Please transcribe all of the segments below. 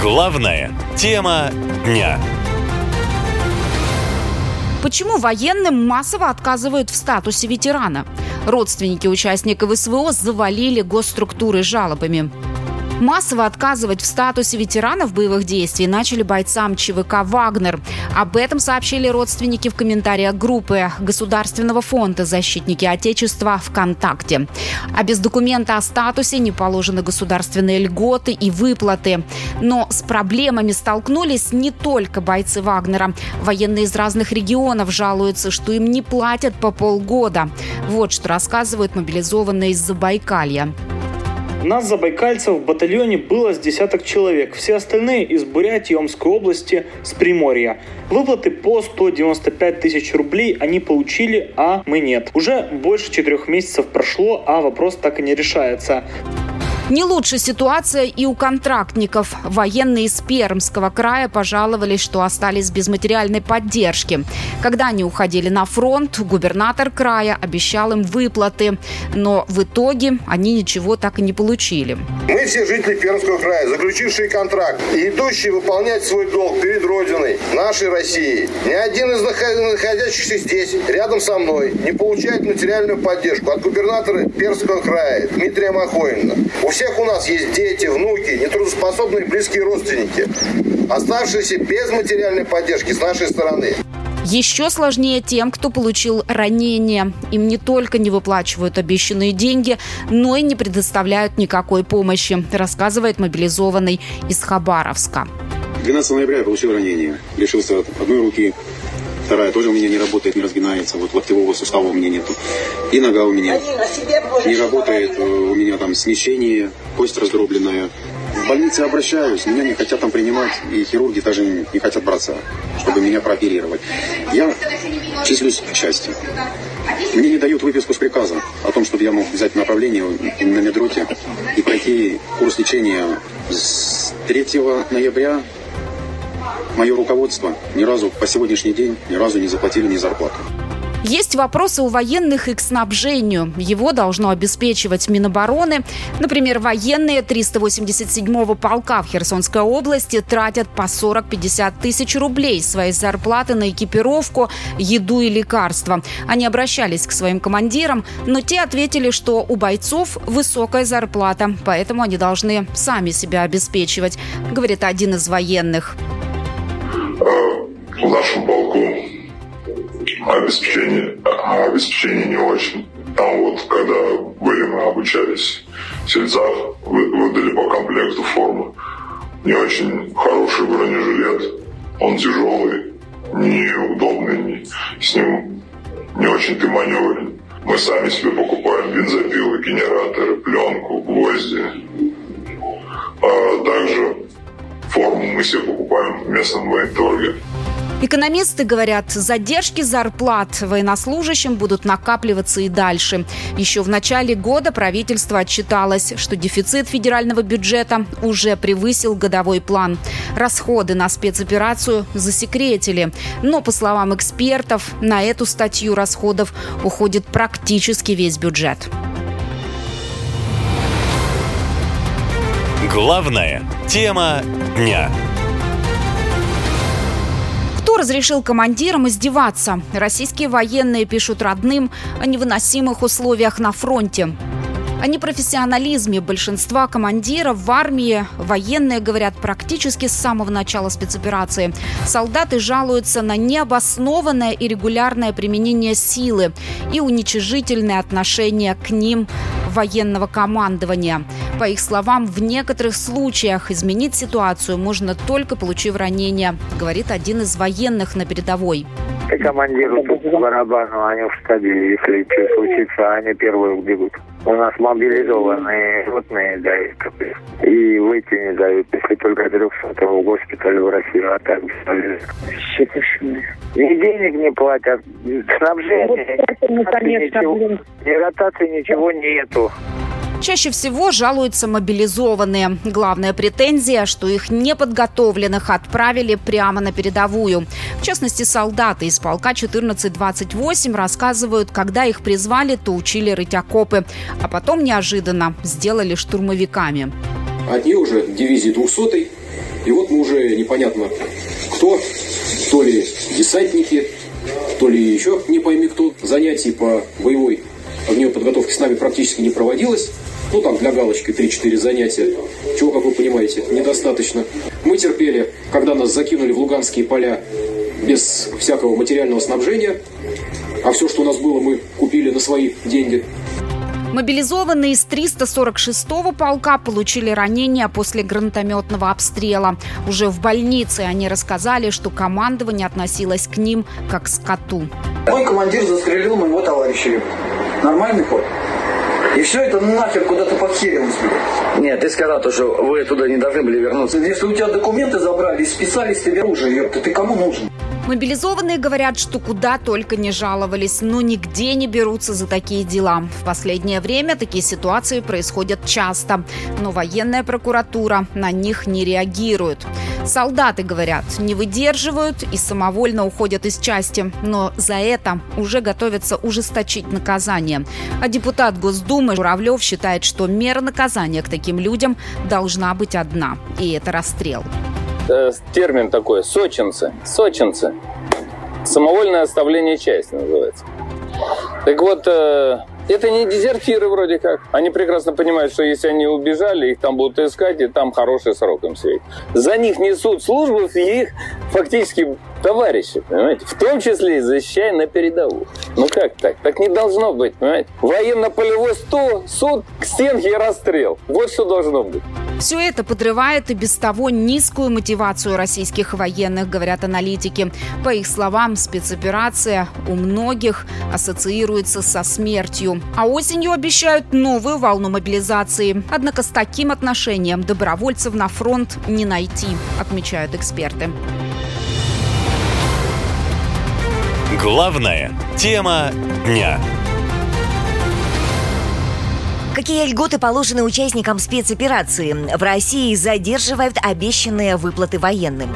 Главная тема дня. Почему военным массово отказывают в статусе ветерана? Родственники участников СВО завалили госструктуры жалобами. Массово отказывать в статусе ветеранов боевых действий начали бойцам ЧВК «Вагнер». Об этом сообщили родственники в комментариях группы Государственного фонда «Защитники Отечества» ВКонтакте. А без документа о статусе не положены государственные льготы и выплаты. Но с проблемами столкнулись не только бойцы «Вагнера». Военные из разных регионов жалуются, что им не платят по полгода. Вот что рассказывают мобилизованные из Забайкалья. Нас, забайкальцев, в батальоне было с десяток человек. Все остальные из Бурятии, Омской области, с Приморья. Выплаты по 195 тысяч рублей они получили, а мы нет. Уже больше четырех месяцев прошло, а вопрос так и не решается. Не лучше ситуация и у контрактников. Военные из Пермского края пожаловались, что остались без материальной поддержки. Когда они уходили на фронт, губернатор края обещал им выплаты. Но в итоге они ничего так и не получили. Мы все жители Пермского края, заключившие контракт и идущие выполнять свой долг перед Родиной, нашей России. Ни один из находящихся здесь, рядом со мной, не получает материальную поддержку от губернатора Пермского края Дмитрия Махонина. У всех у нас есть дети, внуки, нетрудоспособные близкие родственники, оставшиеся без материальной поддержки с нашей стороны. Еще сложнее тем, кто получил ранение. Им не только не выплачивают обещанные деньги, но и не предоставляют никакой помощи, рассказывает мобилизованный из Хабаровска. 12 ноября я получил ранение. Лишился одной руки, Вторая тоже у меня не работает, не разгинается. Вот локтевого сустава у меня нету. И нога у меня не работает. Э, у меня там смещение, кость раздробленная. В больнице обращаюсь, меня не хотят там принимать, и хирурги даже не хотят браться, чтобы меня прооперировать. Я числюсь в части. Мне не дают выписку с приказом о том, чтобы я мог взять направление на медроте и пройти курс лечения с 3 ноября мое руководство ни разу по сегодняшний день ни разу не заплатили ни зарплату. Есть вопросы у военных и к снабжению. Его должно обеспечивать Минобороны. Например, военные 387-го полка в Херсонской области тратят по 40-50 тысяч рублей своей зарплаты на экипировку, еду и лекарства. Они обращались к своим командирам, но те ответили, что у бойцов высокая зарплата, поэтому они должны сами себя обеспечивать, говорит один из военных в нашем полку обеспечение, обеспечение не очень. Там вот, когда были мы обучались в сельцах, выдали по комплекту формы. Не очень хороший бронежилет, он тяжелый, неудобный, с ним не очень ты маневрен. Мы сами себе покупаем бензопилы, генераторы, пленку, гвозди. А также форму мы себе покупаем в местном военторге. Экономисты говорят, задержки зарплат военнослужащим будут накапливаться и дальше. Еще в начале года правительство отчиталось, что дефицит федерального бюджета уже превысил годовой план. Расходы на спецоперацию засекретили. Но, по словам экспертов, на эту статью расходов уходит практически весь бюджет. Главная тема дня. Разрешил командирам издеваться? Российские военные пишут родным о невыносимых условиях на фронте. О непрофессионализме большинства командиров в армии военные говорят практически с самого начала спецоперации. Солдаты жалуются на необоснованное и регулярное применение силы и уничижительное отношение к ним военного командования. По их словам, в некоторых случаях изменить ситуацию можно только получив ранение, говорит один из военных на передовой. И командиру по барабану, они в штабе, если что случится, они первые убегут. У нас мобилизованные животные дают, и выйти не дают, если только 300 в госпиталь в Россию, а так Ни денег не платят, снабжение, вот ничего, ни ротации ничего нету. Чаще всего жалуются мобилизованные. Главная претензия, что их неподготовленных отправили прямо на передовую. В частности, солдаты из полка 1428 рассказывают, когда их призвали, то учили рыть окопы, а потом неожиданно сделали штурмовиками. Одни уже дивизии 200 И вот мы уже непонятно кто, то ли десантники, то ли еще не пойми кто. Занятий по боевой огневой подготовке с нами практически не проводилось. Ну, там для галочки 3-4 занятия. Чего, как вы понимаете, недостаточно. Мы терпели, когда нас закинули в луганские поля без всякого материального снабжения. А все, что у нас было, мы купили на свои деньги. Мобилизованные из 346-го полка получили ранения после гранатометного обстрела. Уже в больнице они рассказали, что командование относилось к ним как к скоту. Мой командир застрелил моего товарища. Нормальный ход? И все это нахер куда-то под херем Нет, ты сказал, то, что вы туда не должны были вернуться. Если у тебя документы забрали и списали с тебя оружие, ёпта, ты кому нужен? Мобилизованные говорят, что куда только не жаловались, но нигде не берутся за такие дела. В последнее время такие ситуации происходят часто, но военная прокуратура на них не реагирует. Солдаты, говорят, не выдерживают и самовольно уходят из части, но за это уже готовятся ужесточить наказание. А депутат Госдумы Журавлев считает, что мера наказания к таким людям должна быть одна, и это расстрел. Э, термин такой – сочинцы. Сочинцы. Самовольное оставление части называется. Так вот, э, это не дезертиры вроде как. Они прекрасно понимают, что если они убежали, их там будут искать, и там хороший срок им светит. За них несут службу их фактически товарищи, понимаете? В том числе и защищая на передовую. Ну как так? Так не должно быть, понимаете? Военно-полевой стол, суд, к стенке и расстрел. Вот что должно быть. Все это подрывает и без того низкую мотивацию российских военных, говорят аналитики. По их словам, спецоперация у многих ассоциируется со смертью. А осенью обещают новую волну мобилизации. Однако с таким отношением добровольцев на фронт не найти, отмечают эксперты. Главная тема дня. Какие льготы положены участникам спецоперации? В России задерживают обещанные выплаты военным.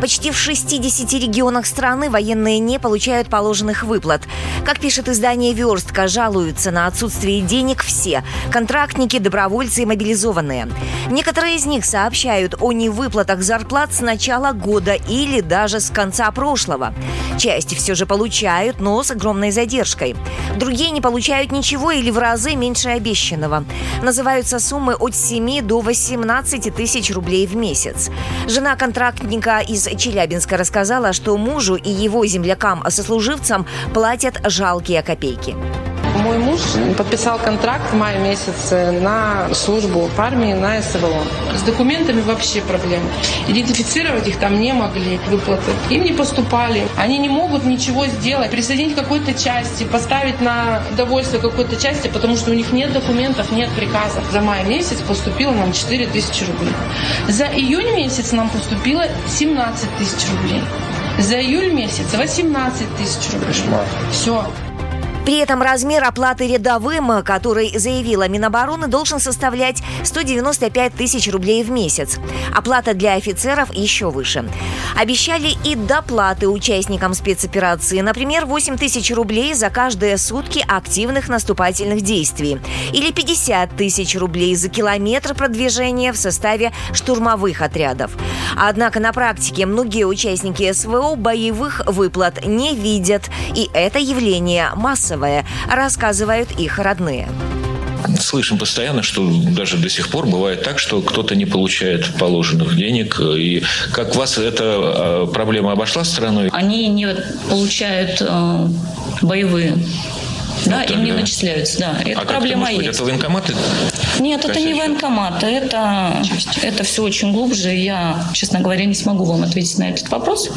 Почти в 60 регионах страны военные не получают положенных выплат. Как пишет издание «Верстка», жалуются на отсутствие денег все – контрактники, добровольцы и мобилизованные. Некоторые из них сообщают о невыплатах зарплат с начала года или даже с конца прошлого. Часть все же получают, но с огромной задержкой. Другие не получают ничего или в разы меньше обещанного. Называются суммы от 7 до 18 тысяч рублей в месяц. Жена контрактника из Челябинска рассказала, что мужу и его землякам-сослуживцам платят жалкие копейки. Мой муж подписал контракт в мае месяце на службу в армии на СВО. С документами вообще проблем. Идентифицировать их там не могли, выплаты. Им не поступали. Они не могут ничего сделать, присоединить к какой-то части, поставить на довольство какой-то части, потому что у них нет документов, нет приказа. За май месяц поступило нам 4 тысячи рублей. За июнь месяц нам поступило 17 тысяч рублей. За июль месяц 18 тысяч рублей. Все. При этом размер оплаты рядовым, который заявила Минобороны, должен составлять 195 тысяч рублей в месяц. Оплата для офицеров еще выше. Обещали и доплаты участникам спецоперации. Например, 8 тысяч рублей за каждые сутки активных наступательных действий. Или 50 тысяч рублей за километр продвижения в составе штурмовых отрядов. Однако на практике многие участники СВО боевых выплат не видят. И это явление массовое рассказывают их родные. Слышим постоянно, что даже до сих пор бывает так, что кто-то не получает положенных денег. И как вас эта а, проблема обошла стороной? Они не получают э, боевые да, им не начисляются, да. Это а проблема как это, есть. Это военкоматы? Нет, это не военкомат, это, это все очень глубже. Я, честно говоря, не смогу вам ответить на этот вопрос.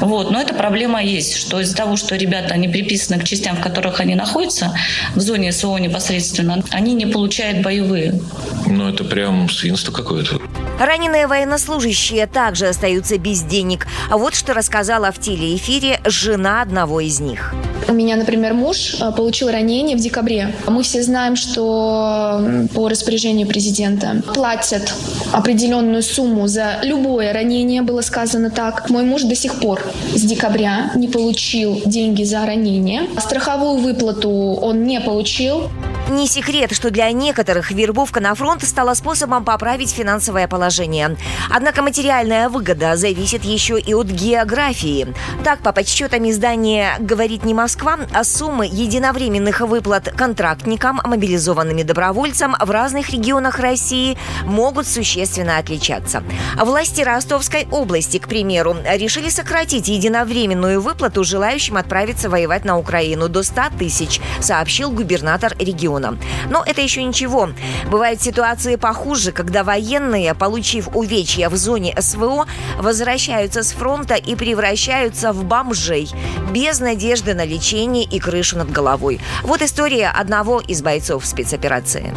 Вот, но эта проблема есть, что из-за того, что ребята, они приписаны к частям, в которых они находятся, в зоне СО непосредственно, они не получают боевые. Ну, это прям свинство какое-то. Раненые военнослужащие также остаются без денег. А вот что рассказала в телеэфире жена одного из них. У меня, например, муж э, получил ранение в декабре. Мы все знаем, что по распоряжению президента платят определенную сумму за любое ранение, было сказано так. Мой муж до сих пор с декабря не получил деньги за ранение. Страховую выплату он не получил. Не секрет, что для некоторых вербовка на фронт стала способом поправить финансовое положение. Однако материальная выгода зависит еще и от географии. Так, по подсчетам издания «Говорит не Москва», суммы единовременных выплат контрактникам, мобилизованными добровольцам в разных регионах России могут существенно отличаться. Власти Ростовской области, к примеру, решили сократить единовременную выплату желающим отправиться воевать на Украину до 100 тысяч, сообщил губернатор региона региона. Но это еще ничего. Бывают ситуации похуже, когда военные, получив увечья в зоне СВО, возвращаются с фронта и превращаются в бомжей, без надежды на лечение и крышу над головой. Вот история одного из бойцов спецоперации.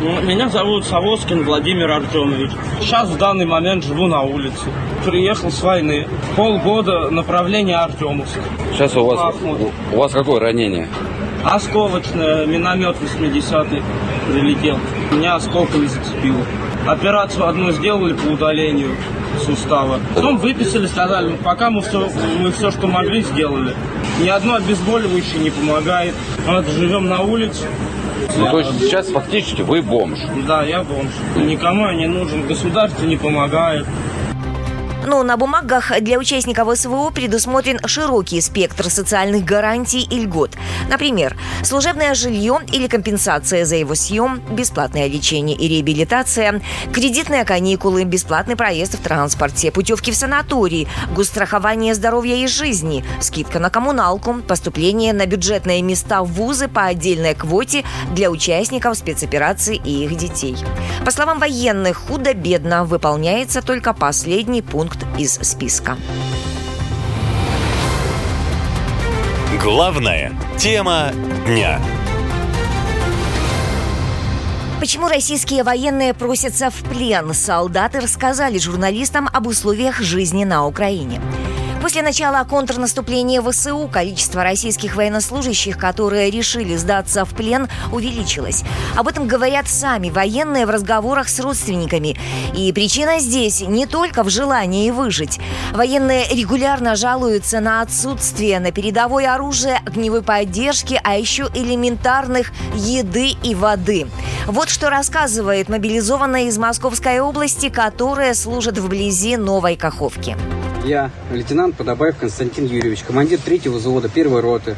Ну, меня зовут Савоскин Владимир Артемович. Сейчас в данный момент живу на улице. Приехал с войны. Полгода направление Артемовск. Сейчас у вас, у вас какое ранение? Осколочная, миномет 80-й прилетел. Меня осколками зацепило. Операцию одну сделали по удалению сустава. Потом выписали, сказали, пока мы все, мы все, что могли, сделали. Ни одно обезболивающее не помогает. Вот живем на улице. Ну, то есть сейчас фактически вы бомж? Да, я бомж. Никому я не нужен, государство не помогает. Но на бумагах для участников СВО предусмотрен широкий спектр социальных гарантий и льгот. Например, служебное жилье или компенсация за его съем, бесплатное лечение и реабилитация, кредитные каникулы, бесплатный проезд в транспорте, путевки в санаторий, госстрахование здоровья и жизни, скидка на коммуналку, поступление на бюджетные места в вузы по отдельной квоте для участников спецоперации и их детей. По словам военных, худо-бедно выполняется только последний пункт из списка. Главная тема дня. Почему российские военные просятся в плен? Солдаты рассказали журналистам об условиях жизни на Украине. После начала контрнаступления ВСУ количество российских военнослужащих, которые решили сдаться в плен, увеличилось. Об этом говорят сами военные в разговорах с родственниками. И причина здесь не только в желании выжить. Военные регулярно жалуются на отсутствие на передовой оружия, огневой поддержки, а еще элементарных еды и воды. Вот что рассказывает мобилизованная из Московской области, которая служит вблизи Новой Каховки. Я, лейтенант Подобаев Константин Юрьевич, командир третьего взвода первой роты,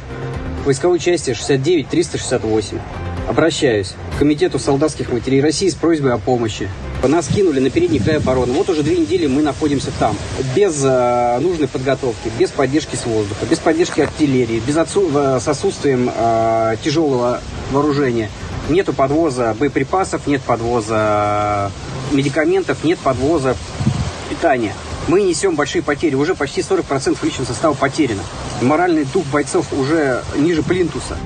войсковой части 69-368. Обращаюсь к Комитету солдатских матерей России с просьбой о помощи. Нас кинули на передний край обороны. Вот уже две недели мы находимся там. Без э, нужной подготовки, без поддержки с воздуха, без поддержки артиллерии, без отсу- э, с отсутствием э, тяжелого вооружения. Нету подвоза боеприпасов, нет подвоза медикаментов, нет подвоза питания мы несем большие потери. Уже почти 40% личного состава потеряно. Моральный дух бойцов уже ниже плинтуса.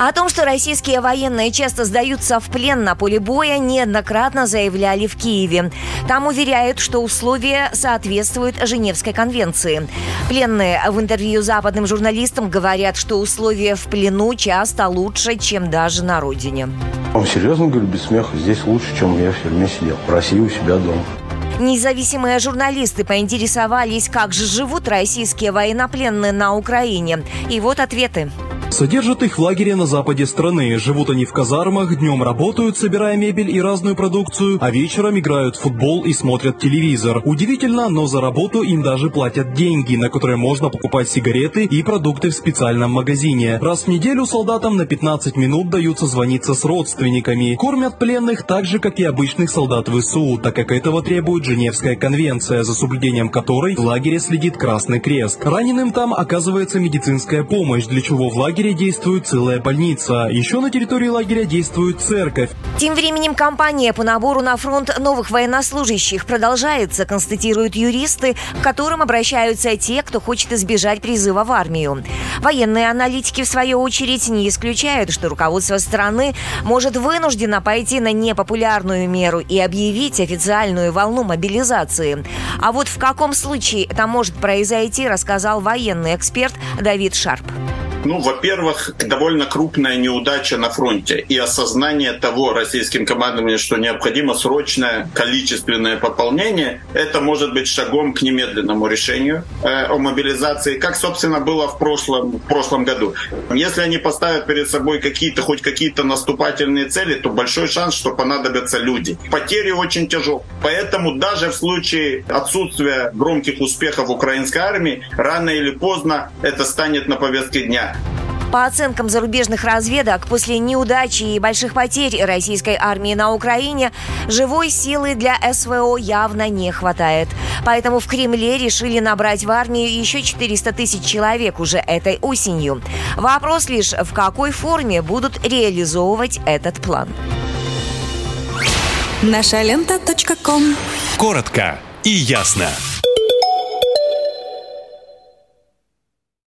А о том, что российские военные часто сдаются в плен на поле боя, неоднократно заявляли в Киеве. Там уверяют, что условия соответствуют Женевской конвенции. Пленные в интервью западным журналистам говорят, что условия в плену часто лучше, чем даже на родине. Он серьезно говорю, без смеха, здесь лучше, чем я в тюрьме сидел. В России у себя дома. Независимые журналисты поинтересовались, как же живут российские военнопленные на Украине. И вот ответы. Содержат их в лагере на западе страны. Живут они в казармах, днем работают, собирая мебель и разную продукцию, а вечером играют в футбол и смотрят телевизор. Удивительно, но за работу им даже платят деньги, на которые можно покупать сигареты и продукты в специальном магазине. Раз в неделю солдатам на 15 минут даются звониться с родственниками. Кормят пленных так же, как и обычных солдат ВСУ, так как этого требует Женевская конвенция, за соблюдением которой в лагере следит Красный Крест. Раненым там оказывается медицинская помощь, для чего в лагере лагере действует целая больница. Еще на территории лагеря действует церковь. Тем временем кампания по набору на фронт новых военнослужащих продолжается, констатируют юристы, к которым обращаются те, кто хочет избежать призыва в армию. Военные аналитики, в свою очередь, не исключают, что руководство страны может вынужденно пойти на непопулярную меру и объявить официальную волну мобилизации. А вот в каком случае это может произойти, рассказал военный эксперт Давид Шарп. Ну, во-первых, довольно крупная неудача на фронте и осознание того российским командованием, что необходимо срочное количественное пополнение, это может быть шагом к немедленному решению э, о мобилизации, как, собственно, было в прошлом, в прошлом году. Если они поставят перед собой какие-то, хоть какие-то наступательные цели, то большой шанс, что понадобятся люди. Потери очень тяжелые. Поэтому даже в случае отсутствия громких успехов украинской армии, рано или поздно это станет на повестке дня. По оценкам зарубежных разведок, после неудачи и больших потерь российской армии на Украине, живой силы для СВО явно не хватает. Поэтому в Кремле решили набрать в армию еще 400 тысяч человек уже этой осенью. Вопрос лишь, в какой форме будут реализовывать этот план. Наша лента. Коротко и ясно.